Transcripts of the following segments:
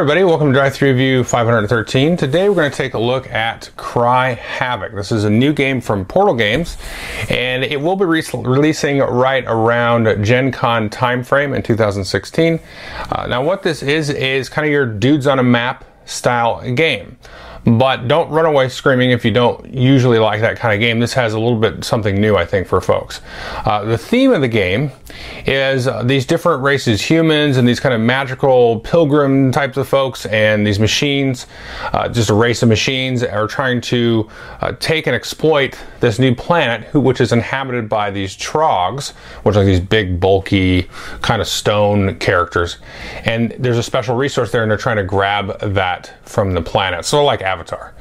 Everybody, welcome to Drive Thru Review 513. Today we're going to take a look at Cry Havoc. This is a new game from Portal Games, and it will be re- releasing right around Gen Con timeframe in 2016. Uh, now, what this is is kind of your dudes on a map style game but don't run away screaming if you don't usually like that kind of game. This has a little bit something new, I think, for folks. Uh, the theme of the game is uh, these different races, humans and these kind of magical pilgrim types of folks, and these machines, uh, just a race of machines, are trying to uh, take and exploit this new planet, who, which is inhabited by these trogs, which are these big, bulky, kind of stone characters. And there's a special resource there, and they're trying to grab that from the planet. So, like Avatar.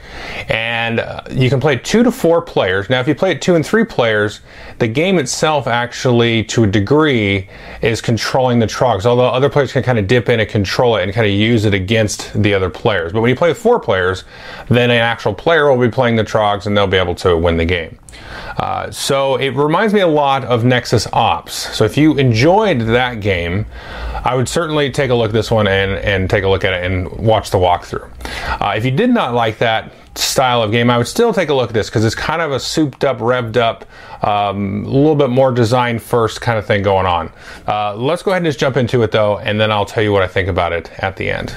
And uh, you can play two to four players. Now, if you play it two and three players, the game itself actually, to a degree, is controlling the trogs. Although other players can kind of dip in and control it and kind of use it against the other players. But when you play with four players, then an actual player will be playing the trogs and they'll be able to win the game. Uh, so it reminds me a lot of Nexus Ops. So if you enjoyed that game, I would certainly take a look at this one and, and take a look at it and watch the walkthrough. Uh, if you did not like that style of game, I would still take a look at this because it's kind of a souped up, revved up, um, a little bit more design first kind of thing going on. Uh, let's go ahead and just jump into it though, and then I'll tell you what I think about it at the end.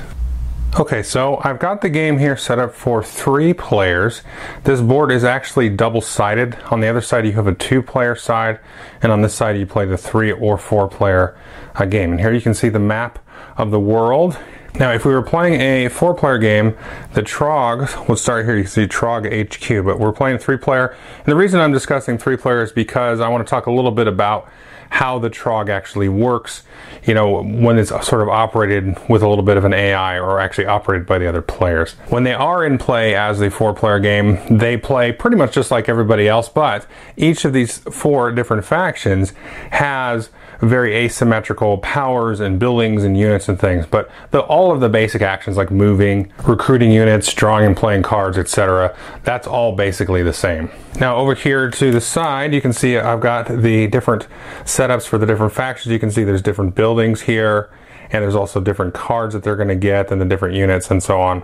Okay, so I've got the game here set up for three players. This board is actually double-sided. On the other side you have a two-player side, and on this side you play the three or four-player uh, game. And here you can see the map of the world. Now, if we were playing a four-player game, the Trog would start here. You see Trog HQ, but we're playing three-player. And the reason I'm discussing three-player is because I want to talk a little bit about how the Trog actually works, you know, when it's sort of operated with a little bit of an AI or actually operated by the other players. When they are in play as a four player game, they play pretty much just like everybody else, but each of these four different factions has very asymmetrical powers and buildings and units and things. But the, all of the basic actions like moving, recruiting units, drawing and playing cards, etc., that's all basically the same. Now over here to the side, you can see I've got the different setups for the different factions. You can see there's different buildings here, and there's also different cards that they're going to get and the different units and so on.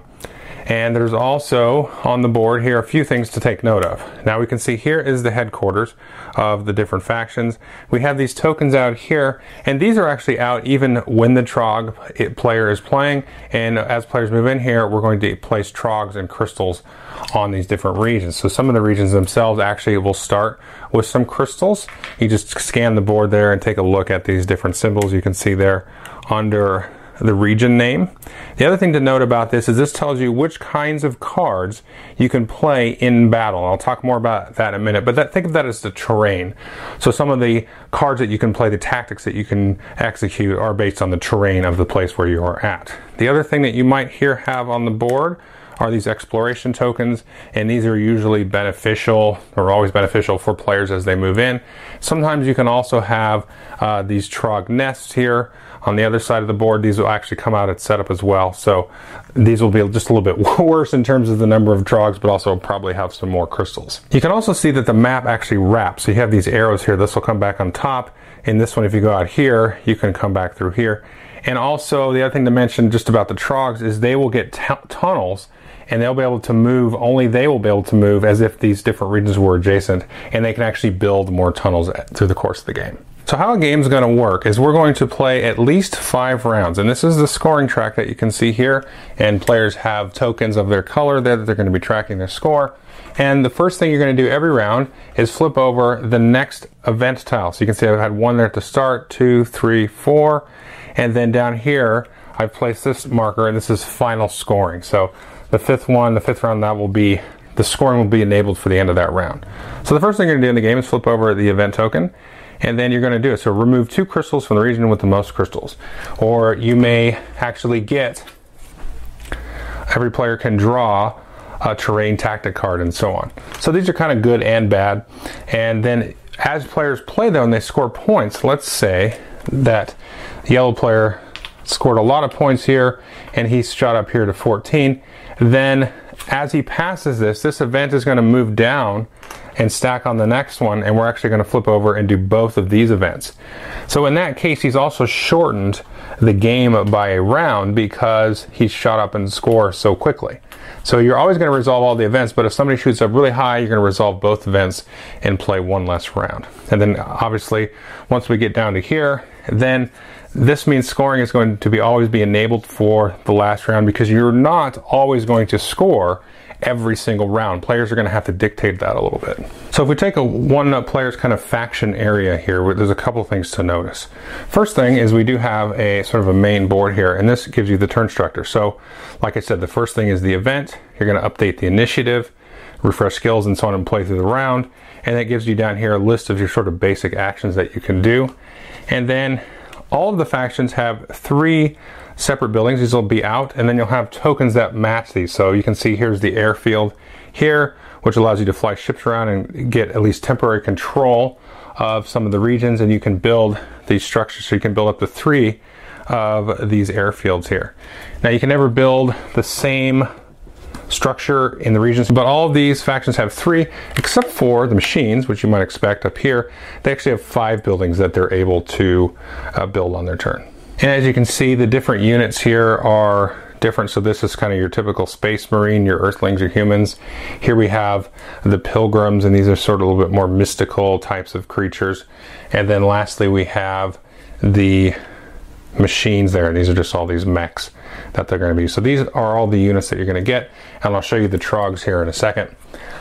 And there's also on the board here a few things to take note of. Now we can see here is the headquarters of the different factions. We have these tokens out here, and these are actually out even when the Trog player is playing. And as players move in here, we're going to place Trogs and crystals on these different regions. So some of the regions themselves actually will start with some crystals. You just scan the board there and take a look at these different symbols you can see there under the region name. The other thing to note about this is this tells you which kinds of cards you can play in battle. I'll talk more about that in a minute, but that, think of that as the terrain. So some of the cards that you can play, the tactics that you can execute are based on the terrain of the place where you are at. The other thing that you might here have on the board are these exploration tokens, and these are usually beneficial or always beneficial for players as they move in. Sometimes you can also have uh, these trog nests here on the other side of the board. These will actually come out at setup as well, so these will be just a little bit worse in terms of the number of trogs, but also probably have some more crystals. You can also see that the map actually wraps. So you have these arrows here. This will come back on top. In this one, if you go out here, you can come back through here. And also, the other thing to mention just about the trogs is they will get tunnels and they'll be able to move, only they will be able to move as if these different regions were adjacent, and they can actually build more tunnels through the course of the game. So how a game's going to work is we're going to play at least five rounds, and this is the scoring track that you can see here, and players have tokens of their color there that they're going to be tracking their score. And the first thing you're going to do every round is flip over the next event tile. So you can see I've had one there at the start, two, three, four, and then down here I've placed this marker, and this is final scoring. So the fifth one, the fifth round, that will be the scoring will be enabled for the end of that round. So the first thing you're going to do in the game is flip over the event token, and then you're going to do it. So remove two crystals from the region with the most crystals, or you may actually get. Every player can draw a terrain tactic card and so on. So these are kind of good and bad. And then as players play though and they score points, let's say that the yellow player scored a lot of points here and he shot up here to 14 then as he passes this this event is going to move down and stack on the next one, and we're actually going to flip over and do both of these events. So in that case, he's also shortened the game by a round because he's shot up and score so quickly. So you're always going to resolve all the events, but if somebody shoots up really high, you're going to resolve both events and play one less round. And then obviously, once we get down to here, then this means scoring is going to be always be enabled for the last round because you're not always going to score every single round. Players are going to have to dictate that a little bit. So if we take a one player's kind of faction area here, there's a couple things to notice. First thing is we do have a sort of a main board here, and this gives you the turn structure. So like I said, the first thing is the event. You're going to update the initiative, refresh skills, and so on, and play through the round. And that gives you down here a list of your sort of basic actions that you can do. And then all of the factions have three separate buildings. These will be out, and then you'll have tokens that match these. So you can see here's the airfield here, which allows you to fly ships around and get at least temporary control of some of the regions, and you can build these structures. So you can build up to three of these airfields here. Now you can never build the same structure in the regions, but all of these factions have three, except for the machines, which you might expect up here. They actually have five buildings that they're able to uh, build on their turn. And as you can see, the different units here are different. So this is kind of your typical space marine, your earthlings, your humans. Here we have the pilgrims, and these are sort of a little bit more mystical types of creatures. And then lastly, we have the machines there. And These are just all these mechs that they're going to be. So these are all the units that you're going to get, and I'll show you the trogs here in a second.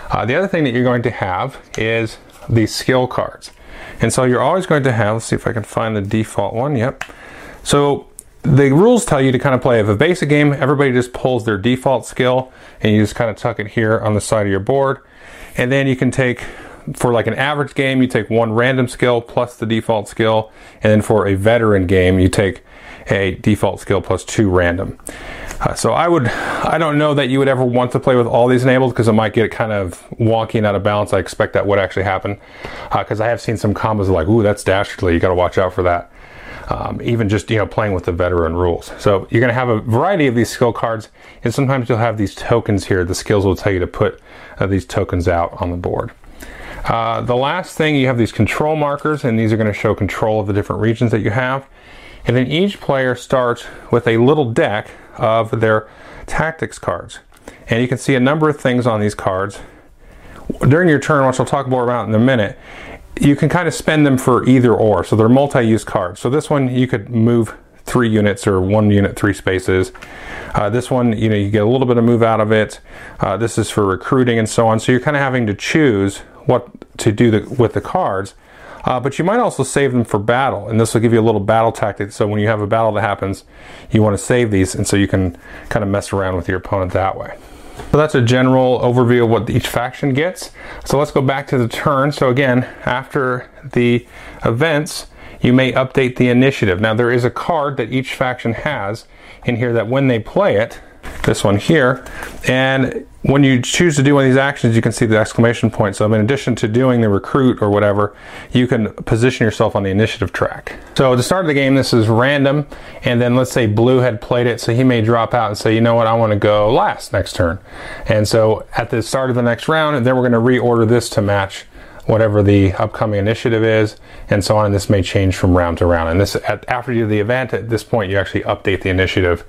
Uh, the other thing that you're going to have is the skill cards. And so you're always going to have, let's see if I can find the default one, yep. So the rules tell you to kind of play if a basic game, everybody just pulls their default skill and you just kind of tuck it here on the side of your board. And then you can take for like an average game, you take one random skill plus the default skill, and then for a veteran game, you take a default skill plus two random. Uh, so I would, I don't know that you would ever want to play with all these enabled because it might get kind of wonky and out of balance. I expect that would actually happen because uh, I have seen some combos like, ooh, that's dastardly. You got to watch out for that. Um, even just you know playing with the veteran rules. So you're going to have a variety of these skill cards, and sometimes you'll have these tokens here. The skills will tell you to put uh, these tokens out on the board. Uh, the last thing, you have these control markers, and these are going to show control of the different regions that you have. And then each player starts with a little deck of their tactics cards. And you can see a number of things on these cards. During your turn, which I'll talk more about in a minute, you can kind of spend them for either or. So they're multi-use cards. So this one, you could move three units or one unit, three spaces. Uh, this one, you know, you get a little bit of move out of it. Uh, this is for recruiting and so on. So you're kind of having to choose what to do the, with the cards. Uh, but you might also save them for battle, and this will give you a little battle tactic. So when you have a battle that happens, you want to save these, and so you can kind of mess around with your opponent that way. So that's a general overview of what each faction gets. So let's go back to the turn. So again, after the events, you may update the initiative. Now there is a card that each faction has in here that when they play it, this one here. And when you choose to do one of these actions, you can see the exclamation point. So in addition to doing the recruit or whatever, you can position yourself on the initiative track. So at the start of the game, this is random. And then let's say blue had played it. So he may drop out and say, you know what, I want to go last next turn. And so at the start of the next round, then we're going to reorder this to match whatever the upcoming initiative is, and so on. And this may change from round to round. And this, at, after you do the event, at this point, you actually update the initiative,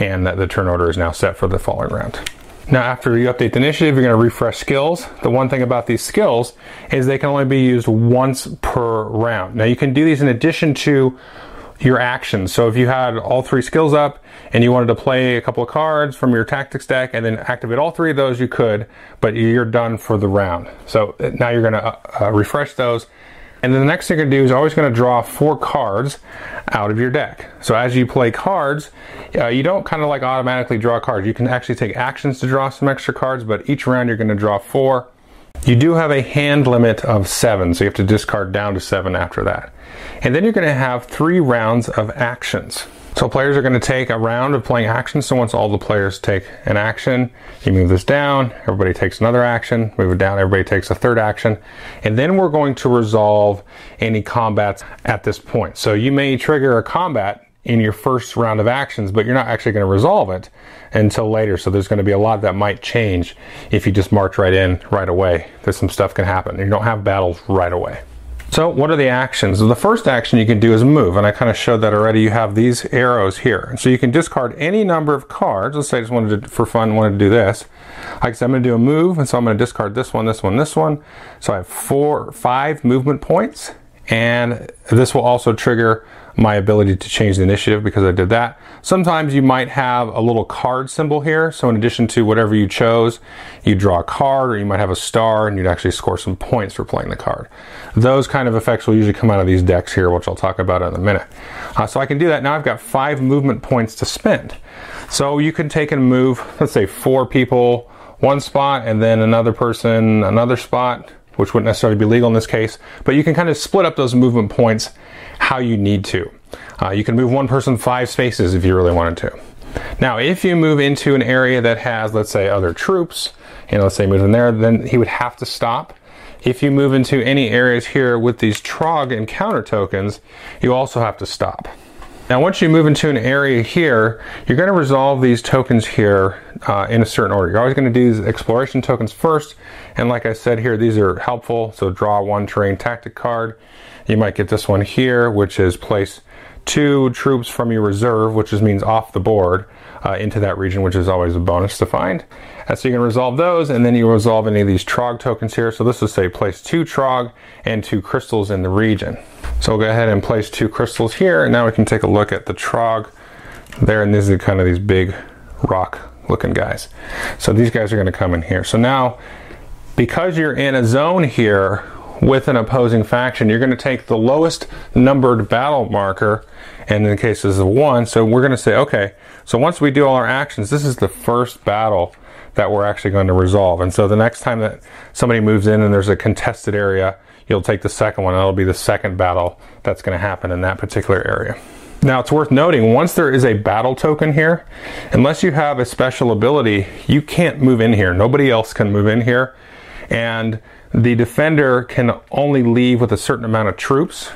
and the turn order is now set for the following round. Now, after you update the initiative, you're going to refresh skills. The one thing about these skills is they can only be used once per round. Now, you can do these in addition to your actions. So if you had all three skills up and you wanted to play a couple of cards from your tactics deck and then activate all three of those, you could, but you're done for the round. So now you're going to uh, uh, refresh those. And then the next thing you're to do is always to draw four cards out of your deck. So as you play cards, uh, you don't kind of like automatically draw cards. You can actually take actions to draw some extra cards, but each round you're to draw four. You do have a hand limit of seven, so you have to discard down to seven after that. And then you're to have three rounds of actions. So players are going to take a round of playing actions. So once all the players take an action, you move this down, everybody takes another action, move it down, everybody takes a third action. And then we're going to resolve any combats at this point. So you may trigger a combat in your first round of actions, but you're not actually going to resolve it until later. So there's going to be a lot that might change if you just march right in right away. There's some stuff can happen. You don't have battles right away. So what are the actions? The first action you can do is move, and I kind of showed that already. You have these arrows here. So you can discard any number of cards. Let's say I just wanted to, for fun, wanted to do this. Like I said, I'm going to do a move, and so I'm going to discard this one, this one, this one. So I have four, five movement points, and this will also trigger my ability to change the initiative because I did that. Sometimes you might have a little card symbol here. So in addition to whatever you chose, you draw a card or you might have a star and you'd actually score some points for playing the card. Those kind of effects will usually come out of these decks here, which I'll talk about in a minute. Uh, so I can do that. Now I've got five movement points to spend. So you can take and move, let's say four people one spot and then another person another spot which wouldn't necessarily be legal in this case, but you can kind of split up those movement points how you need to. Uh, you can move one person five spaces if you really wanted to. Now, if you move into an area that has, let's say, other troops, know, let's say move in there, then he would have to stop. If you move into any areas here with these trog encounter tokens, you also have to stop. Now, once you move into an area here, you're going to resolve these tokens here uh, in a certain order. You're always going to do these exploration tokens first, and like I said here, these are helpful. So draw one terrain tactic card. You might get this one here, which is place two troops from your reserve, which just means off the board, uh, into that region, which is always a bonus to find. And so you can resolve those, and then you resolve any of these Trog tokens here. So this will say place two Trog and two crystals in the region. So we'll go ahead and place two crystals here, and now we can take a look at the Trog there, and these are kind of these big rock looking guys. So these guys are going to come in here. So now, because you're in a zone here with an opposing faction, you're going to take the lowest numbered battle marker, and in the cases of one, so we're going to say, okay, so once we do all our actions, this is the first battle that we're actually going to resolve. And so the next time that somebody moves in and there's a contested area, you'll take the second one. That'll be the second battle that's going to happen in that particular area. Now it's worth noting, once there is a battle token here, unless you have a special ability, you can't move in here. Nobody else can move in here. And the defender can only leave with a certain amount of troops.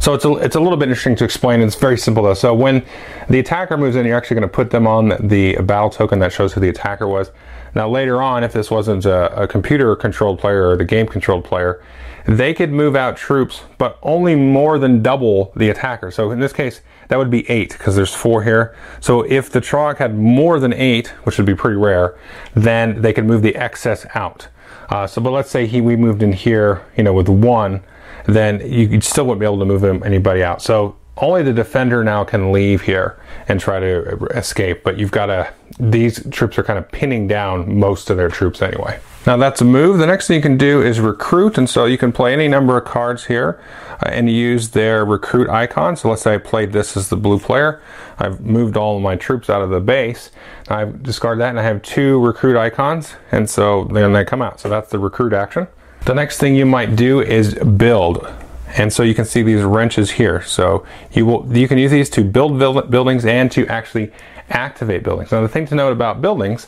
So it's a, it's a little bit interesting to explain. It's very simple though. So when the attacker moves in, you're actually going to put them on the battle token that shows who the attacker was. Now later on, if this wasn't a, a computer controlled player or the game controlled player, they could move out troops, but only more than double the attacker. So in this case, that would be eight because there's four here. So if the Trog had more than eight, which would be pretty rare, then they could move the excess out. Uh, so, but let's say he we moved in here, you know, with one, then you still wouldn't be able to move him, anybody out. So only the defender now can leave here and try to escape. But you've got to; these troops are kind of pinning down most of their troops anyway. Now that's a move. The next thing you can do is recruit, and so you can play any number of cards here uh, and use their recruit icon. So let's say I played this as the blue player. I've moved all of my troops out of the base. I've discarded that, and I have two recruit icons, and so then they come out. So that's the recruit action. The next thing you might do is build. And so you can see these wrenches here. So you will you can use these to build buildings and to actually activate buildings. Now the thing to note about buildings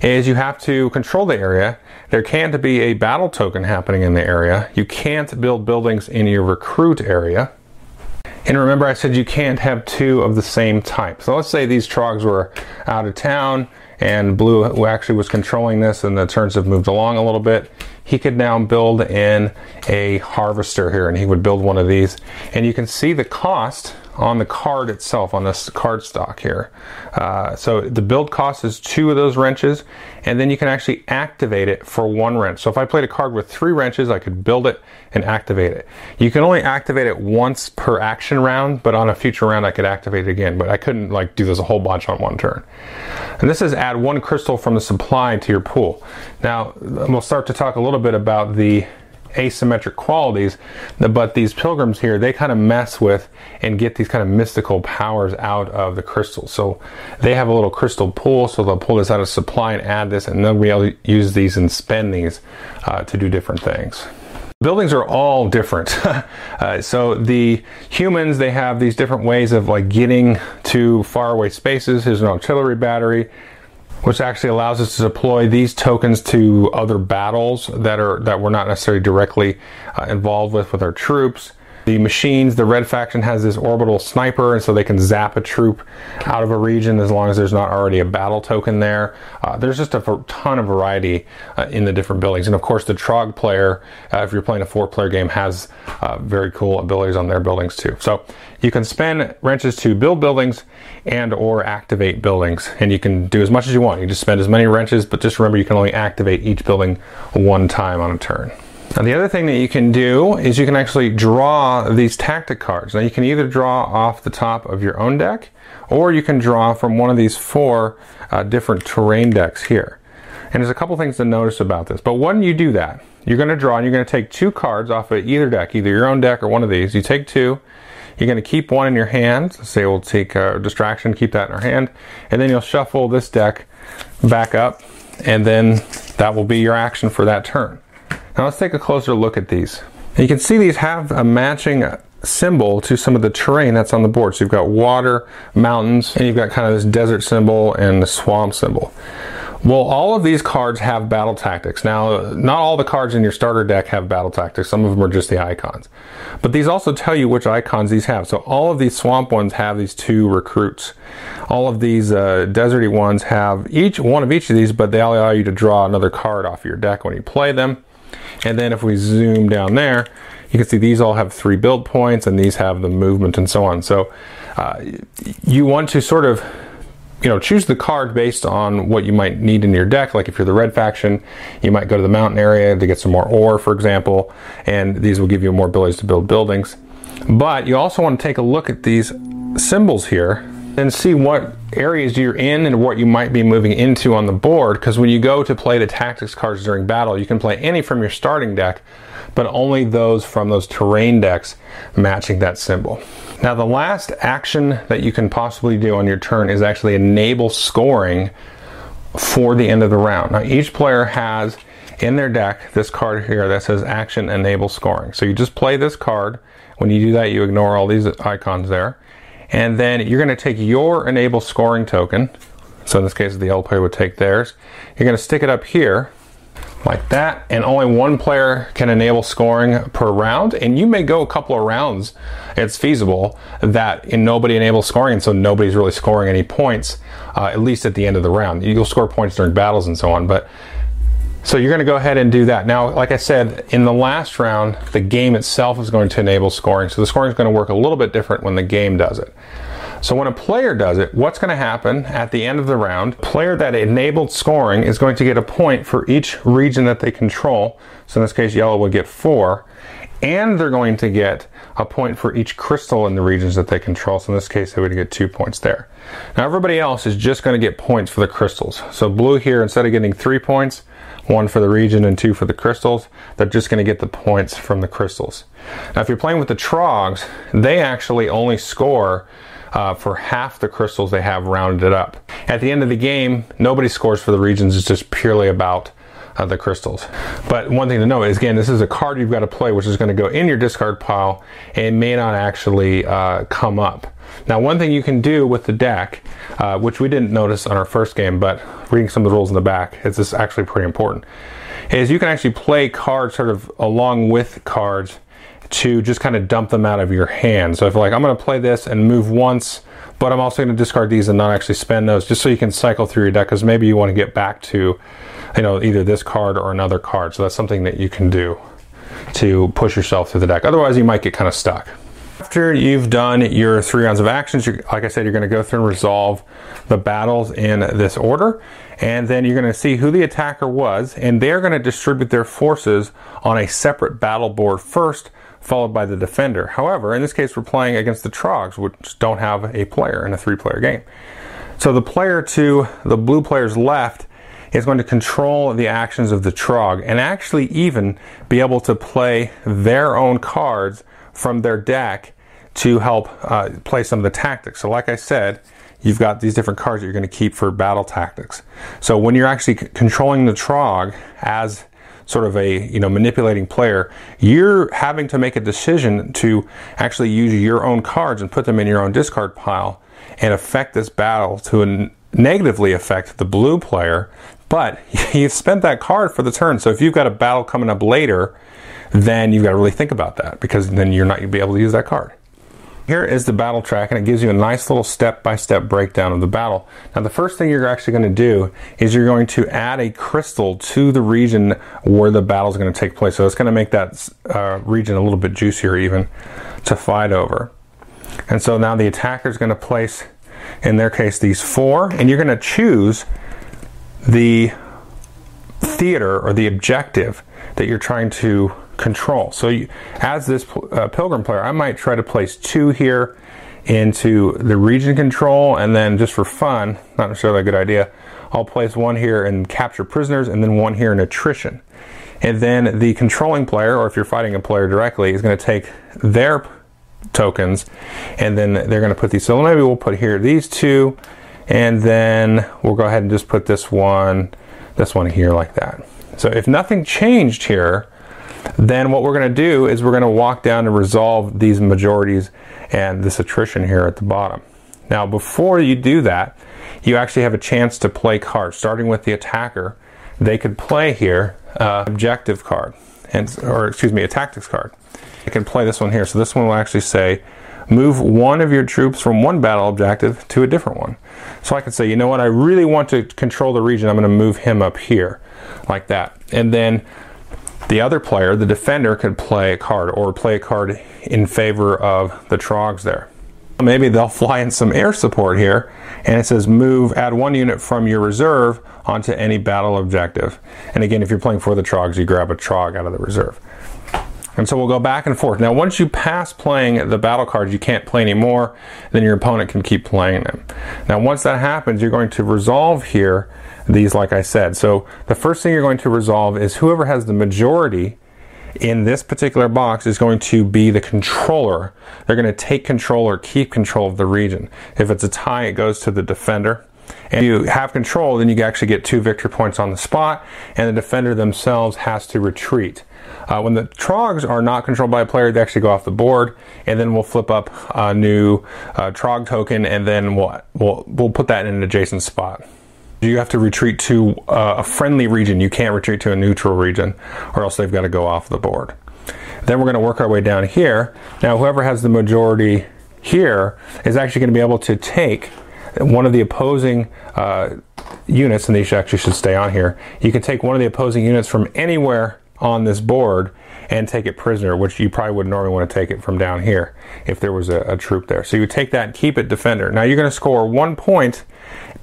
is you have to control the area. There can't be a battle token happening in the area. You can't build buildings in your recruit area. And remember I said you can't have two of the same type. So let's say these trogs were out of town and Blue actually was controlling this and the turns have moved along a little bit. He could now build in a harvester here and he would build one of these. And you can see the cost on the card itself, on this card stock here. Uh, so the build cost is two of those wrenches, and then you can actually activate it for one wrench. So if I played a card with three wrenches, I could build it and activate it. You can only activate it once per action round, but on a future round I could activate it again, but I couldn't like do this a whole bunch on one turn. And this is add one crystal from the supply to your pool. Now, we'll start to talk a little bit about the asymmetric qualities, but these pilgrims here, they kind of mess with and get these kind of mystical powers out of the crystals. So they have a little crystal pool, so they'll pull this out of supply and add this, and they'll be use these and spend these uh, to do different things. Buildings are all different. uh, so the humans, they have these different ways of like getting to faraway spaces. There's an artillery battery which actually allows us to deploy these tokens to other battles that are that we're not necessarily directly uh, involved with with our troops. The machines, the red faction has this orbital sniper, and so they can zap a troop out of a region as long as there's not already a battle token there. Uh, there's just a ton of variety uh, in the different buildings. And of course, the Trog player, uh, if you're playing a four player game, has uh, very cool abilities on their buildings too. So you can spend wrenches to build buildings and or activate buildings and you can do as much as you want you just spend as many wrenches but just remember you can only activate each building one time on a turn now the other thing that you can do is you can actually draw these tactic cards. Now you can either draw off the top of your own deck or you can draw from one of these four uh, different terrain decks here. And there's a couple things to notice about this. But when you do that you're going to draw and you're going to take two cards off of either deck either your own deck or one of these. You take two you're going to keep one in your hand. Say we'll take a distraction, keep that in our hand, and then you'll shuffle this deck back up, and then that will be your action for that turn. Now let's take a closer look at these. And you can see these have a matching symbol to some of the terrain that's on the board. So you've got water, mountains, and you've got kind of this desert symbol and the swamp symbol. Well, all of these cards have battle tactics. Now, not all the cards in your starter deck have battle tactics. Some of them are just the icons. But these also tell you which icons these have. So all of these swamp ones have these two recruits. All of these uh, deserty ones have each one of each of these, but they allow you to draw another card off your deck when you play them. And then if we zoom down there, you can see these all have three build points and these have the movement and so on. So uh, you want to sort of you know, choose the card based on what you might need in your deck. Like if you're the red faction, you might go to the mountain area to get some more ore, for example, and these will give you more abilities to build buildings. But you also want to take a look at these symbols here and see what areas you're in and what you might be moving into on the board. Because when you go to play the tactics cards during battle, you can play any from your starting deck, but only those from those terrain decks matching that symbol. Now, the last action that you can possibly do on your turn is actually enable scoring for the end of the round. Now, each player has in their deck this card here that says action enable scoring. So you just play this card. When you do that, you ignore all these icons there. And then you're going to take your enable scoring token. So in this case, the yellow player would take theirs. You're going to stick it up here like that and only one player can enable scoring per round and you may go a couple of rounds it's feasible that nobody enables scoring so nobody's really scoring any points uh, at least at the end of the round you'll score points during battles and so on but so you're going to go ahead and do that now like i said in the last round the game itself is going to enable scoring so the scoring is going to work a little bit different when the game does it so when a player does it, what's going to happen at the end of the round? Player that enabled scoring is going to get a point for each region that they control. So in this case, yellow would get four. And they're going to get a point for each crystal in the regions that they control. So in this case, they would get two points there. Now everybody else is just going to get points for the crystals. So blue here, instead of getting three points, one for the region and two for the crystals, they're just going to get the points from the crystals. Now if you're playing with the trogs, they actually only score uh, for half the crystals they have rounded up. At the end of the game, nobody scores for the regions. It's just purely about uh, the crystals. But one thing to know is, again, this is a card you've got to play, which is going to go in your discard pile and may not actually uh, come up. Now, one thing you can do with the deck, uh, which we didn't notice on our first game, but reading some of the rules in the back, is this actually pretty important, is you can actually play cards sort of along with cards to just kind of dump them out of your hand. So if like I'm going to play this and move once, but I'm also going to discard these and not actually spend those, just so you can cycle through your deck, because maybe you want to get back to, you know, either this card or another card. So that's something that you can do to push yourself through the deck. Otherwise, you might get kind of stuck. After you've done your three rounds of actions, like I said, you're going to go through and resolve the battles in this order. And then you're going to see who the attacker was, and they're going to distribute their forces on a separate battle board first followed by the defender. However, in this case, we're playing against the Trogs, which don't have a player in a three player game. So the player to the blue player's left is going to control the actions of the Trog and actually even be able to play their own cards from their deck to help uh, play some of the tactics. So, like I said, you've got these different cards that you're going to keep for battle tactics. So, when you're actually c- controlling the Trog as sort of a you know manipulating player, you're having to make a decision to actually use your own cards and put them in your own discard pile and affect this battle to negatively affect the blue player. But you've spent that card for the turn, so if you've got a battle coming up later then you've got to really think about that because then you're not going to be able to use that card. Here is the battle track, and it gives you a nice little step-by-step breakdown of the battle. Now, the first thing you're actually going to do is you're going to add a crystal to the region where the battle is going to take place. So it's going to make that uh, region a little bit juicier even to fight over. And so now the attacker is going to place, in their case, these four, and you're going to choose the theater or the objective that you're trying to control. So, you, as this uh, pilgrim player, I might try to place two here into the region control, and then just for fun, not necessarily a good idea, I'll place one here and capture prisoners, and then one here in attrition. And then the controlling player, or if you're fighting a player directly, is going to take their tokens, and then they're going to put these. So maybe we'll put here these two, and then we'll go ahead and just put this one, this one here like that. So if nothing changed here, then what we're going to do is we're going to walk down and resolve these majorities and this attrition here at the bottom. Now, before you do that, you actually have a chance to play cards. Starting with the attacker, they could play here uh, objective card, and or excuse me, a tactics card. They can play this one here. So this one will actually say, move one of your troops from one battle objective to a different one. So I can say, you know what, I really want to control the region. I'm going to move him up here, like that. And then the other player, the defender, could play a card or play a card in favor of the Trogs there. Maybe they'll fly in some air support here, and it says move, add one unit from your reserve onto any battle objective. And again, if you're playing for the Trogs, you grab a Trog out of the reserve. And so we'll go back and forth. Now, once you pass playing the battle cards, you can't play anymore, then your opponent can keep playing them. Now, once that happens, you're going to resolve here these, like I said. So the first thing you're going to resolve is whoever has the majority in this particular box is going to be the controller. They're going to take control or keep control of the region. If it's a tie, it goes to the defender. And you have control, then you actually get two victory points on the spot, and the defender themselves has to retreat. Uh, when the trogs are not controlled by a player, they actually go off the board, and then we'll flip up a new uh, trog token, and then we'll, we'll, we'll put that in an adjacent spot. You have to retreat to uh, a friendly region. You can't retreat to a neutral region, or else they've got to go off the board. Then we're going to work our way down here. Now, whoever has the majority here is actually going to be able to take one of the opposing uh, units, and these actually should stay on here. You can take one of the opposing units from anywhere on this board and take it prisoner, which you probably would normally want to take it from down here if there was a, a troop there. So you take that and keep it defender. Now you're going to score one point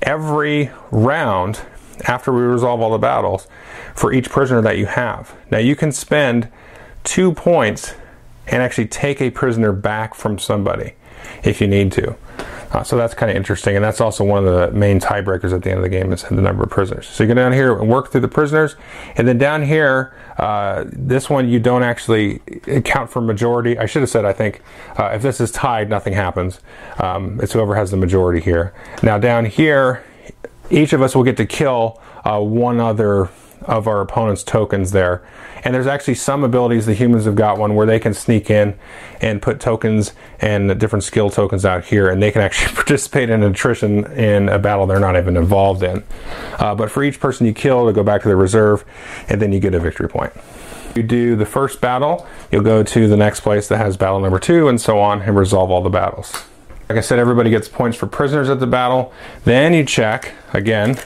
every round after we resolve all the battles for each prisoner that you have. Now you can spend two points and actually take a prisoner back from somebody if you need to. Uh, so that's kind of interesting, and that's also one of the main tiebreakers at the end of the game is the number of prisoners. So you go down here and work through the prisoners, and then down here, uh, this one you don't actually count for majority. I should have said I think uh, if this is tied, nothing happens. Um, it's whoever has the majority here. Now down here, each of us will get to kill uh, one other of our opponent's tokens there. And there's actually some abilities the humans have got one where they can sneak in and put tokens and different skill tokens out here, and they can actually participate in attrition in a battle they're not even involved in. Uh, but for each person you kill, to go back to the reserve, and then you get a victory point. You do the first battle, you'll go to the next place that has battle number two, and so on, and resolve all the battles. Like I said, everybody gets points for prisoners at the battle. Then you check again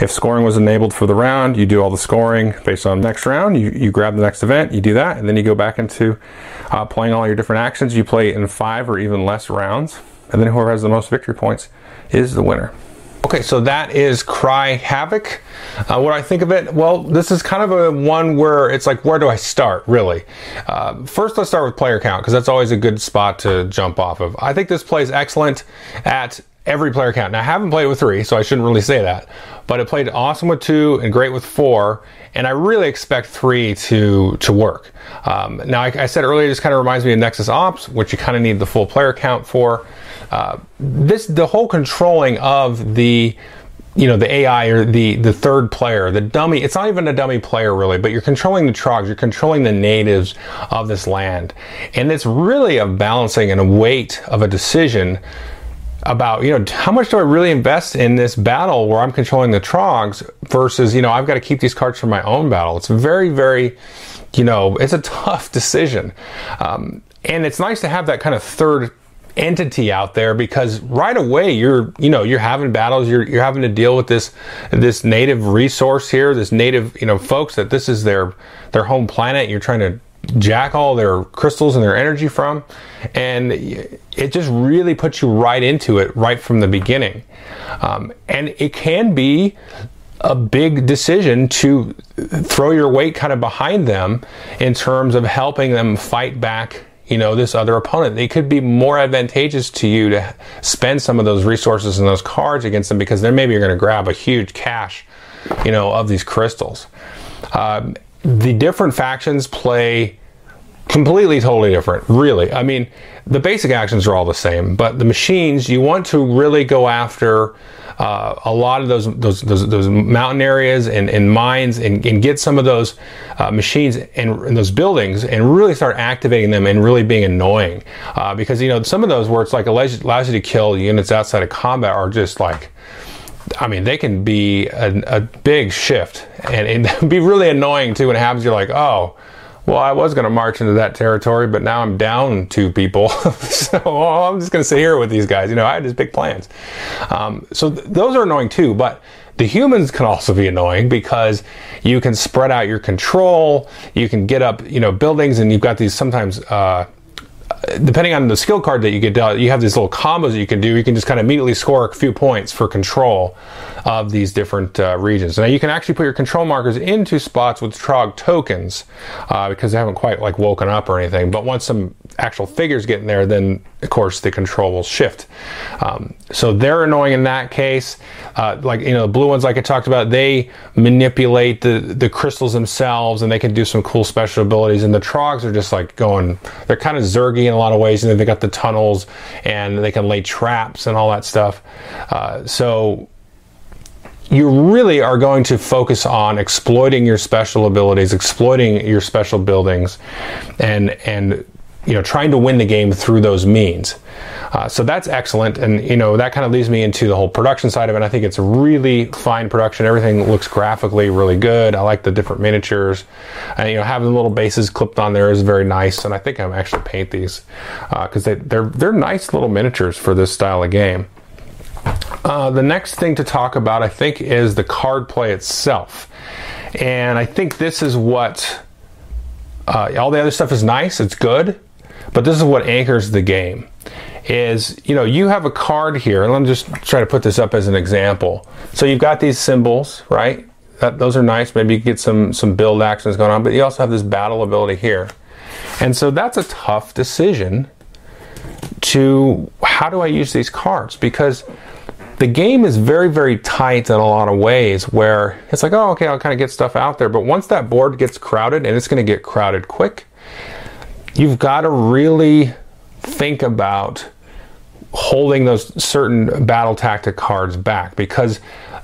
if scoring was enabled for the round, you do all the scoring based on next round. You, you grab the next event, you do that, and then you go back into uh, playing all your different actions. You play in five or even less rounds, and then whoever has the most victory points is the winner. Okay, so that is Cry Havoc. Uh, what I think of it, well, this is kind of a one where it's like, where do I start, really? Uh, first, let's start with player count, because that's always a good spot to jump off of. I think this plays excellent at every player count. Now, I haven't played with three, so I shouldn't really say that, but it played awesome with two and great with four, and I really expect three to to work. Um, now, I, I, said earlier, this kind of reminds me of Nexus Ops, which you kind of need the full player count for. Uh, this the whole controlling of the you know the AI or the the third player, the dummy. It's not even a dummy player really, but you're controlling the trogs, you're controlling the natives of this land, and it's really a balancing and a weight of a decision about you know how much do I really invest in this battle where I'm controlling the trogs versus you know I've got to keep these cards for my own battle. It's very very you know it's a tough decision, um, and it's nice to have that kind of third entity out there because right away you're you know you're having battles you're you're having to deal with this this native resource here this native you know folks that this is their their home planet you're trying to jack all their crystals and their energy from and it just really puts you right into it right from the beginning. Um, and it can be a big decision to throw your weight kind of behind them in terms of helping them fight back you know this other opponent. It could be more advantageous to you to spend some of those resources and those cards against them because then maybe you're going to grab a huge cache you know of these crystals. Um, the different factions play completely totally different really. I mean the basic actions are all the same but the machines you want to really go after uh, a lot of those those those, those mountain areas and, and mines and, and, get some of those uh, machines and, and, those buildings and really start activating them and really being annoying. Uh, because you know some of those where it's like allows, allows you to kill units outside of combat are just like I mean, they can be a, a big shift and, and be really annoying too when it happens. You're like, oh, well, I was going to march into that territory, but now I'm down two people. so well, I'm just going to sit here with these guys. You know, I had these big plans. Um, so th- those are annoying too, but the humans can also be annoying because you can spread out your control. You can get up, you know, buildings, and you've got these sometimes uh, depending on the skill card that you get dealt, you have these little combos that you can do. You can just kind of immediately score a few points for control of these different uh, regions. Now you can actually put your control markers into spots with Trog tokens uh, because they haven't quite like woken up or anything. But once some actual figures get in there, then of course the control will shift. Um, so they're annoying in that case. Uh, like you know, the blue ones, like I talked about, they manipulate the the crystals themselves, and they can do some cool special abilities. And the trogs are just like going, they're kind of zergy in a lot of ways. And they got the tunnels, and they can lay traps and all that stuff. Uh, so you really are going to focus on exploiting your special abilities, exploiting your special buildings, and and you know trying to win the game through those means. Uh, so that's excellent, and you know that kind of leads me into the whole production side of it. I think it's a really fine production. Everything looks graphically really good. I like the different miniatures, and you know having the little bases clipped on there is very nice. And I think I'm actually paint these because uh, they, they're they're nice little miniatures for this style of game. Uh, the next thing to talk about, I think, is the card play itself, and I think this is what uh, all the other stuff is nice. It's good but this is what anchors the game. Is you know you have a card here, and let me just try to put this up as an example. So you've got these symbols, right? That, those are nice. Maybe you get some some build actions going on, but you also have this battle ability here, and so that's a tough decision. To how do I use these cards? Because the game is very very tight in a lot of ways where it's like oh okay i'll kind of get stuff out there. But once that board gets crowded and it's going to get crowded quick you've got to really think about holding those certain battle tactic cards back. Because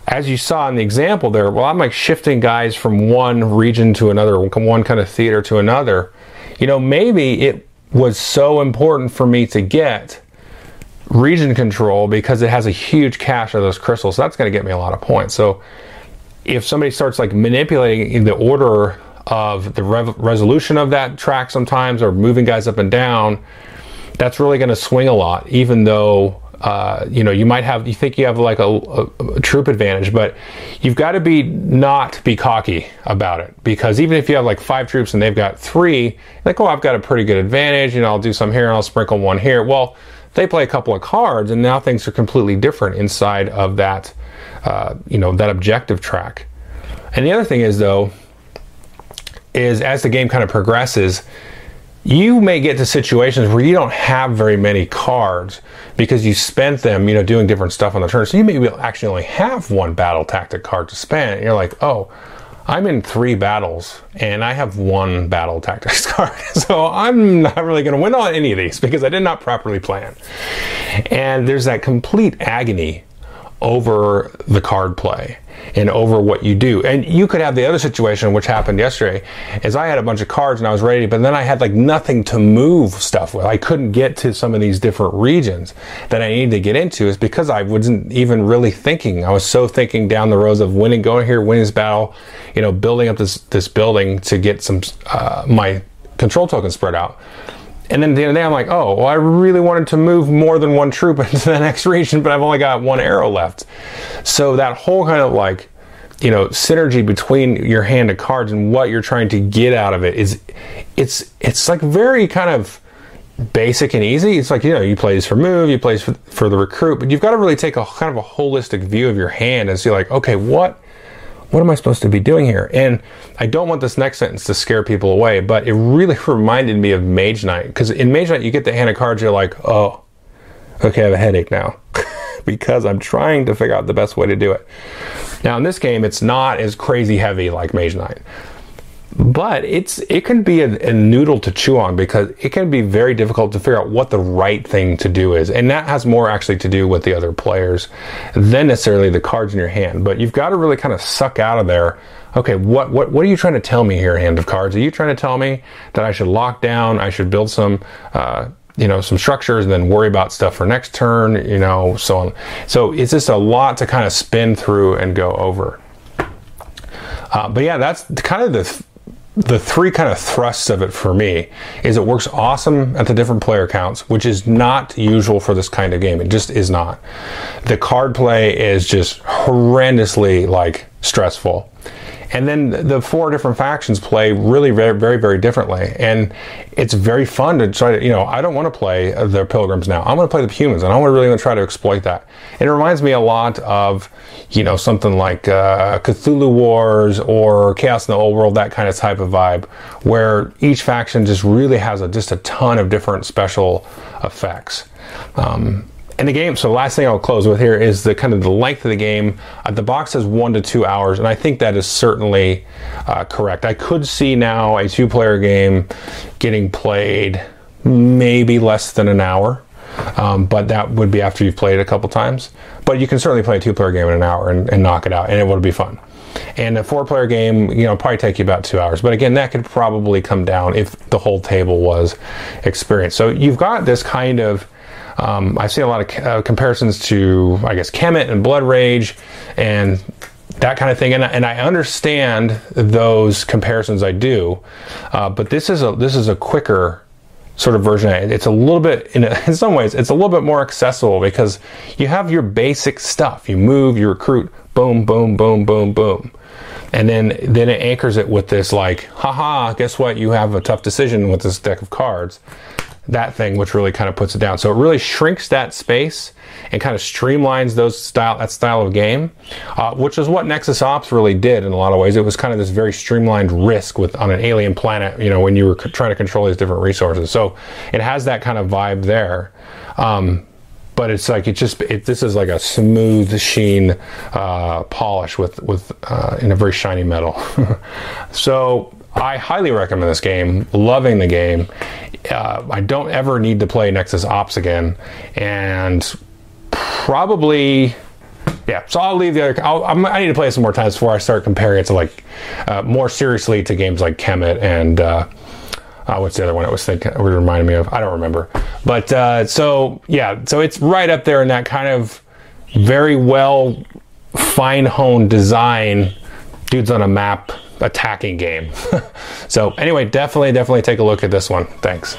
as you saw in the example there well i'm like shifting guys from one region to another one kind of theater to another. You know maybe it was so important for me to get region control because it has a huge cache of those crystals so that's going to get me a lot of points so if somebody starts like manipulating the order of the rev- resolution of that track sometimes or moving guys up and down, that's really going to swing a lot, even though. Uh, you know, you might have, you think you have like a, a, a troop advantage, but you've got to be not be cocky about it because even if you have like five troops and they've got three, like, oh, I've got a pretty good advantage, you know, I'll do some here and I'll sprinkle one here. Well, they play a couple of cards and now things are completely different inside of that, uh, you know, that objective track. And the other thing is, though, is as the game kind of progresses, you may get to situations where you don't have very many cards because you spent them, you know, doing different stuff on the turn. So you may actually only have one battle tactic card to spend. You're like, oh, I'm in three battles and I have one battle tactics card. So I'm not really going to win on any of these because I did not properly plan. And there's that complete agony over the card play. And over what you do. And you could have the other situation, which happened yesterday, is I had a bunch of cards and I was ready, but then I had like nothing to move stuff with. I couldn't get to some of these different regions that I needed to get into is because I wasn't even really thinking. I was so thinking down the roads of winning, going here, winning this battle, you know, building up this, this building to get some, uh, my control token spread out and then the other day I'm like, oh, well, I really wanted to move more than one troop into the next region, but I've only got one arrow left. So that whole kind of like, you know, synergy between your hand of cards and what you're trying to get out of it is, it's it's like very kind of basic and easy. It's like you know, you play this for move, you play for, for the recruit, but you've got to really take a kind of a holistic view of your hand and see like, okay, what what am I supposed to be doing here? And I don't want this next sentence to scare people away, but it really reminded me of Mage Knight. Because in Mage Knight, you get the hand of cards, you're like, oh, okay, I have a headache now. because I'm trying to figure out the best way to do it. Now, in this game, it's not as crazy heavy like Mage Knight but it's it can be a, a, noodle to chew on because it can be very difficult to figure out what the right thing to do is. And that has more actually to do with the other players than necessarily the cards in your hand. But you've got to really kind of suck out of there. Okay what what what are you trying to tell me here hand of cards? Are you trying to tell me that i should lock down i should build some uh, you know some structures and then worry about stuff for next turn you know so on? So it's just a lot to kind of spin through and go over. Uh, but yeah that's kind of the the three kind of thrusts of it for me is it works awesome at the different player counts, which is not usual for this kind of game. It just is not. The card play is just horrendously like stressful and then the four different factions play really very very very differently. And it's very fun to try to you know i don't want to play the pilgrims now. I'm going to play the humans and i want to really want to try to exploit that. And it reminds me a lot of you know something like uh, cthulhu wars or chaos in the old world that kind of type of vibe where each faction just really has a, just a ton of different special effects. Um, and the game, so the last thing I'll close with here is the kind of the length of the game. Uh, the box says one to two hours, and I think that is certainly uh, correct. I could see now a two player game getting played maybe less than an hour. Um, but that would be after you've played it a couple times. But you can certainly play a two player game in an hour and, and knock it out, and it would be fun. And a four player game, you know, probably take you about two hours. But again, that could probably come down if the whole table was experienced. So you've got this kind of um, I see a lot of uh, comparisons to, I guess, Kemet and Blood Rage and that kind of thing. And, and I understand those comparisons. I do, uh, but this is a this is a quicker sort of version. It's a little bit, in, a, in some ways, it's a little bit more accessible because you have your basic stuff. You move, you recruit, boom, boom, boom, boom, boom. And then, then it anchors it with this like, haha, guess what? You have a tough decision with this deck of cards that thing, which really kind of puts it down. So it really shrinks that space and kind of streamlines those style that style of game, uh, which is what Nexus Ops really did in a lot of ways. It was kind of this very streamlined risk with on an alien planet, you know, when you were trying to control these different resources. So it has that kind of vibe there. Um, but it's like it just it, this is like a smooth sheen uh, polish with with uh, in a very shiny metal. so I highly recommend this game. Loving the game. Uh, I don't ever need to play Nexus Ops again, and probably yeah. So I'll leave the other. I'll, i need to play it some more times before I start comparing it to like uh, more seriously to games like Kemet and uh, uh, what's the other one? It was thinking. It reminded me of. I don't remember. But uh, so yeah. So it's right up there in that kind of very well fine honed design. Dudes on a map attacking game. so anyway, definitely, definitely take a look at this one. Thanks.